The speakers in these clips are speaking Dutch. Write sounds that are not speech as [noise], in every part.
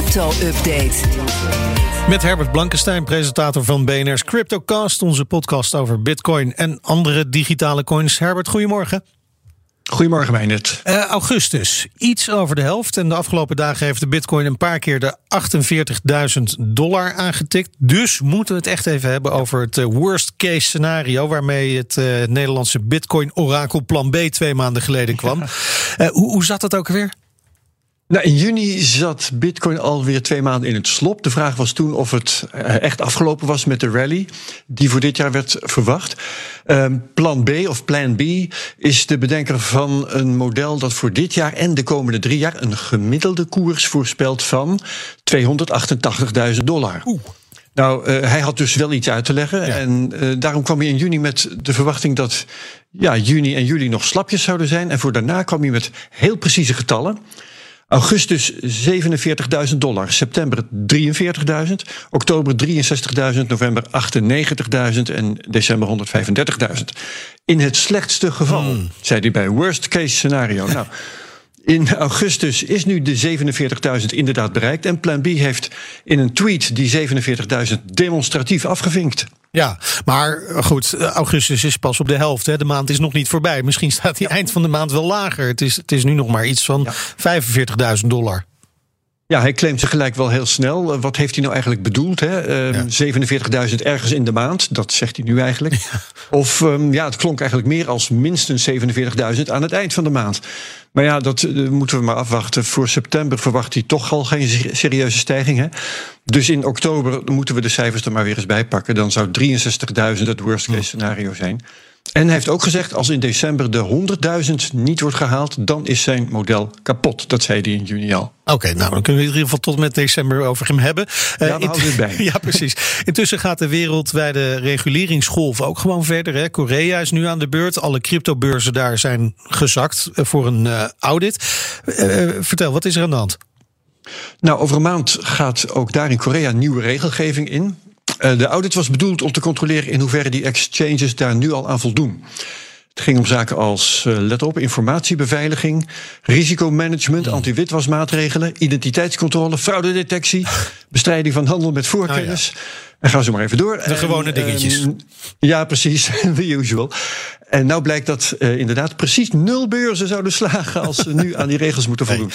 crypto-update. Met Herbert Blankenstein, presentator van BNR's CryptoCast, onze podcast over Bitcoin en andere digitale coins. Herbert, goedemorgen. Goedemorgen, Meijnet. Uh, augustus, iets over de helft. En de afgelopen dagen heeft de Bitcoin een paar keer de 48.000 dollar aangetikt. Dus moeten we het echt even hebben over het uh, worst case scenario. waarmee het uh, Nederlandse Bitcoin-orakel Plan B twee maanden geleden kwam. hoe, hoe zat dat ook weer? Nou, in juni zat Bitcoin alweer twee maanden in het slop. De vraag was toen of het echt afgelopen was met de rally die voor dit jaar werd verwacht. Uh, plan B of Plan B is de bedenker van een model dat voor dit jaar en de komende drie jaar een gemiddelde koers voorspelt van 288.000 dollar. Oeh. Nou, uh, hij had dus wel iets uit te leggen. Ja. En uh, daarom kwam hij in juni met de verwachting dat ja, juni en juli nog slapjes zouden zijn. En voor daarna kwam hij met heel precieze getallen. Augustus 47.000 dollar, september 43.000, oktober 63.000, november 98.000 en december 135.000. In het slechtste geval, hmm. zei hij bij worst case scenario. [laughs] nou, in augustus is nu de 47.000 inderdaad bereikt. En Plan B heeft in een tweet die 47.000 demonstratief afgevinkt. Ja, maar goed, augustus is pas op de helft. Hè. De maand is nog niet voorbij. Misschien staat die eind van de maand wel lager. Het is, het is nu nog maar iets van ja. 45.000 dollar. Ja, hij claimt zich gelijk wel heel snel. Wat heeft hij nou eigenlijk bedoeld? Hè? Uh, ja. 47.000 ergens in de maand, dat zegt hij nu eigenlijk. Ja. Of um, ja, het klonk eigenlijk meer als minstens 47.000 aan het eind van de maand. Maar ja, dat uh, moeten we maar afwachten. Voor september verwacht hij toch al geen serieuze stijging. Hè? Dus in oktober moeten we de cijfers er maar weer eens bij pakken. Dan zou 63.000 het worst case scenario zijn. En hij heeft ook gezegd: als in december de 100.000 niet wordt gehaald, dan is zijn model kapot. Dat zei hij in juni al. Oké, nou dan kunnen we in ieder geval tot met december over hem hebben. Ja, uh, houden het bij. [laughs] ja, precies. Intussen gaat de wereldwijde reguleringsgolf ook gewoon verder. Hè. Korea is nu aan de beurt. Alle cryptobeurzen daar zijn gezakt voor een uh, audit. Uh, vertel, wat is er aan de hand? Nou, over een maand gaat ook daar in Korea nieuwe regelgeving in. Uh, de audit was bedoeld om te controleren in hoeverre die exchanges daar nu al aan voldoen. Het ging om zaken als, uh, let op, informatiebeveiliging, risicomanagement, mm. anti-witwasmaatregelen, identiteitscontrole, fraudedetectie, [laughs] bestrijding van handel met voorkennis. Oh ja. En gaan ze maar even door. De gewone dingetjes. Ja, precies, [laughs] the usual. En nou blijkt dat uh, inderdaad precies nul beurzen zouden slagen als ze nu aan die regels moeten voldoen.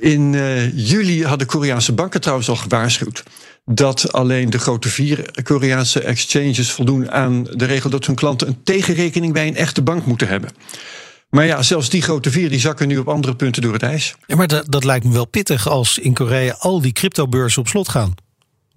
Nee. In juli hadden Koreaanse banken trouwens al gewaarschuwd dat alleen de grote vier Koreaanse exchanges voldoen aan de regel dat hun klanten een tegenrekening bij een echte bank moeten hebben. Maar ja, zelfs die grote vier die zakken nu op andere punten door het ijs. Ja, maar dat, dat lijkt me wel pittig als in Korea al die cryptobeurzen op slot gaan.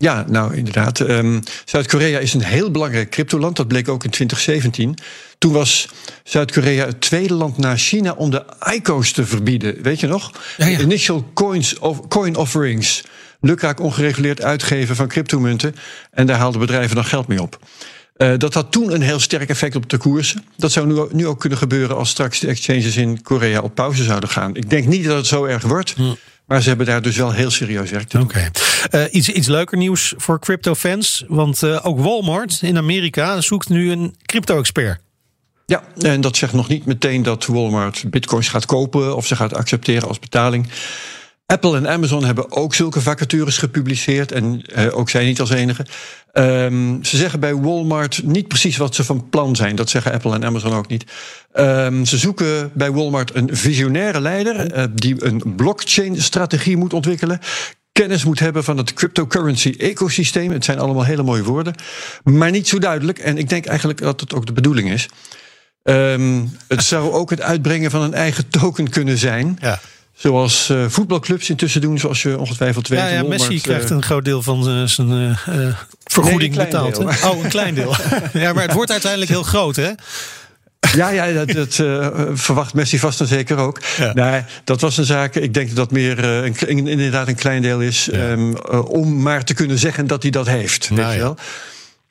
Ja, nou inderdaad. Um, Zuid-Korea is een heel belangrijk cryptoland. Dat bleek ook in 2017. Toen was Zuid-Korea het tweede land na China om de ICO's te verbieden. Weet je nog? Ja, ja. Initial coins of, coin offerings lukraak ongereguleerd uitgeven van cryptomunten. En daar haalden bedrijven dan geld mee op. Uh, dat had toen een heel sterk effect op de koersen. Dat zou nu, nu ook kunnen gebeuren als straks de exchanges in Korea op pauze zouden gaan. Ik denk niet dat het zo erg wordt. Hm. Maar ze hebben daar dus wel heel serieus werk te doen. Oké. Okay. Uh, iets, iets leuker nieuws voor crypto-fans. Want uh, ook Walmart in Amerika zoekt nu een crypto-expert. Ja, en dat zegt nog niet meteen dat Walmart bitcoins gaat kopen of ze gaat accepteren als betaling. Apple en Amazon hebben ook zulke vacatures gepubliceerd. En uh, ook zij niet als enige. Um, ze zeggen bij Walmart niet precies wat ze van plan zijn. Dat zeggen Apple en Amazon ook niet. Um, ze zoeken bij Walmart een visionaire leider. Uh, die een blockchain-strategie moet ontwikkelen kennis moet hebben van het cryptocurrency-ecosysteem. Het zijn allemaal hele mooie woorden, maar niet zo duidelijk. En ik denk eigenlijk dat het ook de bedoeling is. Um, het zou ook het uitbrengen van een eigen token kunnen zijn. Ja. Zoals uh, voetbalclubs intussen doen, zoals je ongetwijfeld weet. Ja, ja Messi krijgt een groot deel van zijn uh, vergoeding nee, betaald. Hè? Oh, een klein deel. [laughs] ja, maar het wordt uiteindelijk heel groot, hè? Ja, ja dat, dat uh, verwacht Messi vast en zeker ook. Ja. Nee, dat was een zaak, ik denk dat dat meer uh, een, inderdaad een klein deel is... Ja. Um, uh, om maar te kunnen zeggen dat hij dat heeft. Nou, weet je wel?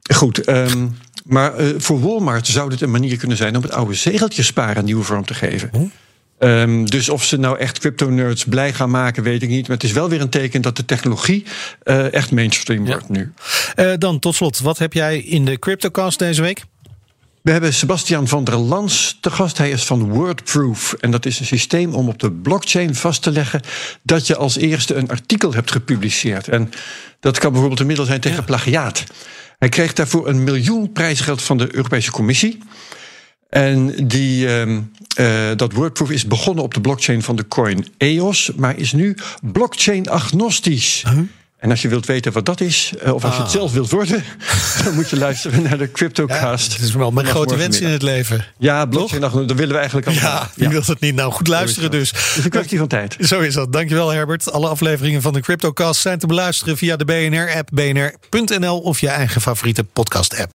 Ja. Goed, um, maar voor Walmart zou dit een manier kunnen zijn... om het oude zegeltje sparen een nieuwe vorm te geven. Hm? Um, dus of ze nou echt crypto-nerds blij gaan maken, weet ik niet. Maar het is wel weer een teken dat de technologie uh, echt mainstream ja. wordt nu. Uh, dan tot slot, wat heb jij in de CryptoCast deze week? We hebben Sebastian van der Lans te gast. Hij is van Wordproof. En dat is een systeem om op de blockchain vast te leggen dat je als eerste een artikel hebt gepubliceerd. En dat kan bijvoorbeeld een middel zijn tegen plagiaat. Hij kreeg daarvoor een miljoen prijsgeld van de Europese Commissie. En die, uh, uh, dat Wordproof is begonnen op de blockchain van de coin EOS, maar is nu blockchain-agnostisch. Huh? En als je wilt weten wat dat is, uh, of als ah. je het ah. zelf wilt worden, [laughs] dan moet je luisteren naar de CryptoCast. Ja, het is wel mijn grote wens in het leven. Ja, blockchain, dan willen we eigenlijk al. Ja, wie ja. wil het niet? Nou, goed luisteren dus. Het is een kwestie van tijd. Zo is dat. Dankjewel Herbert. Alle afleveringen van de CryptoCast zijn te beluisteren via de BNR-app, bnr.nl of je eigen favoriete podcast-app.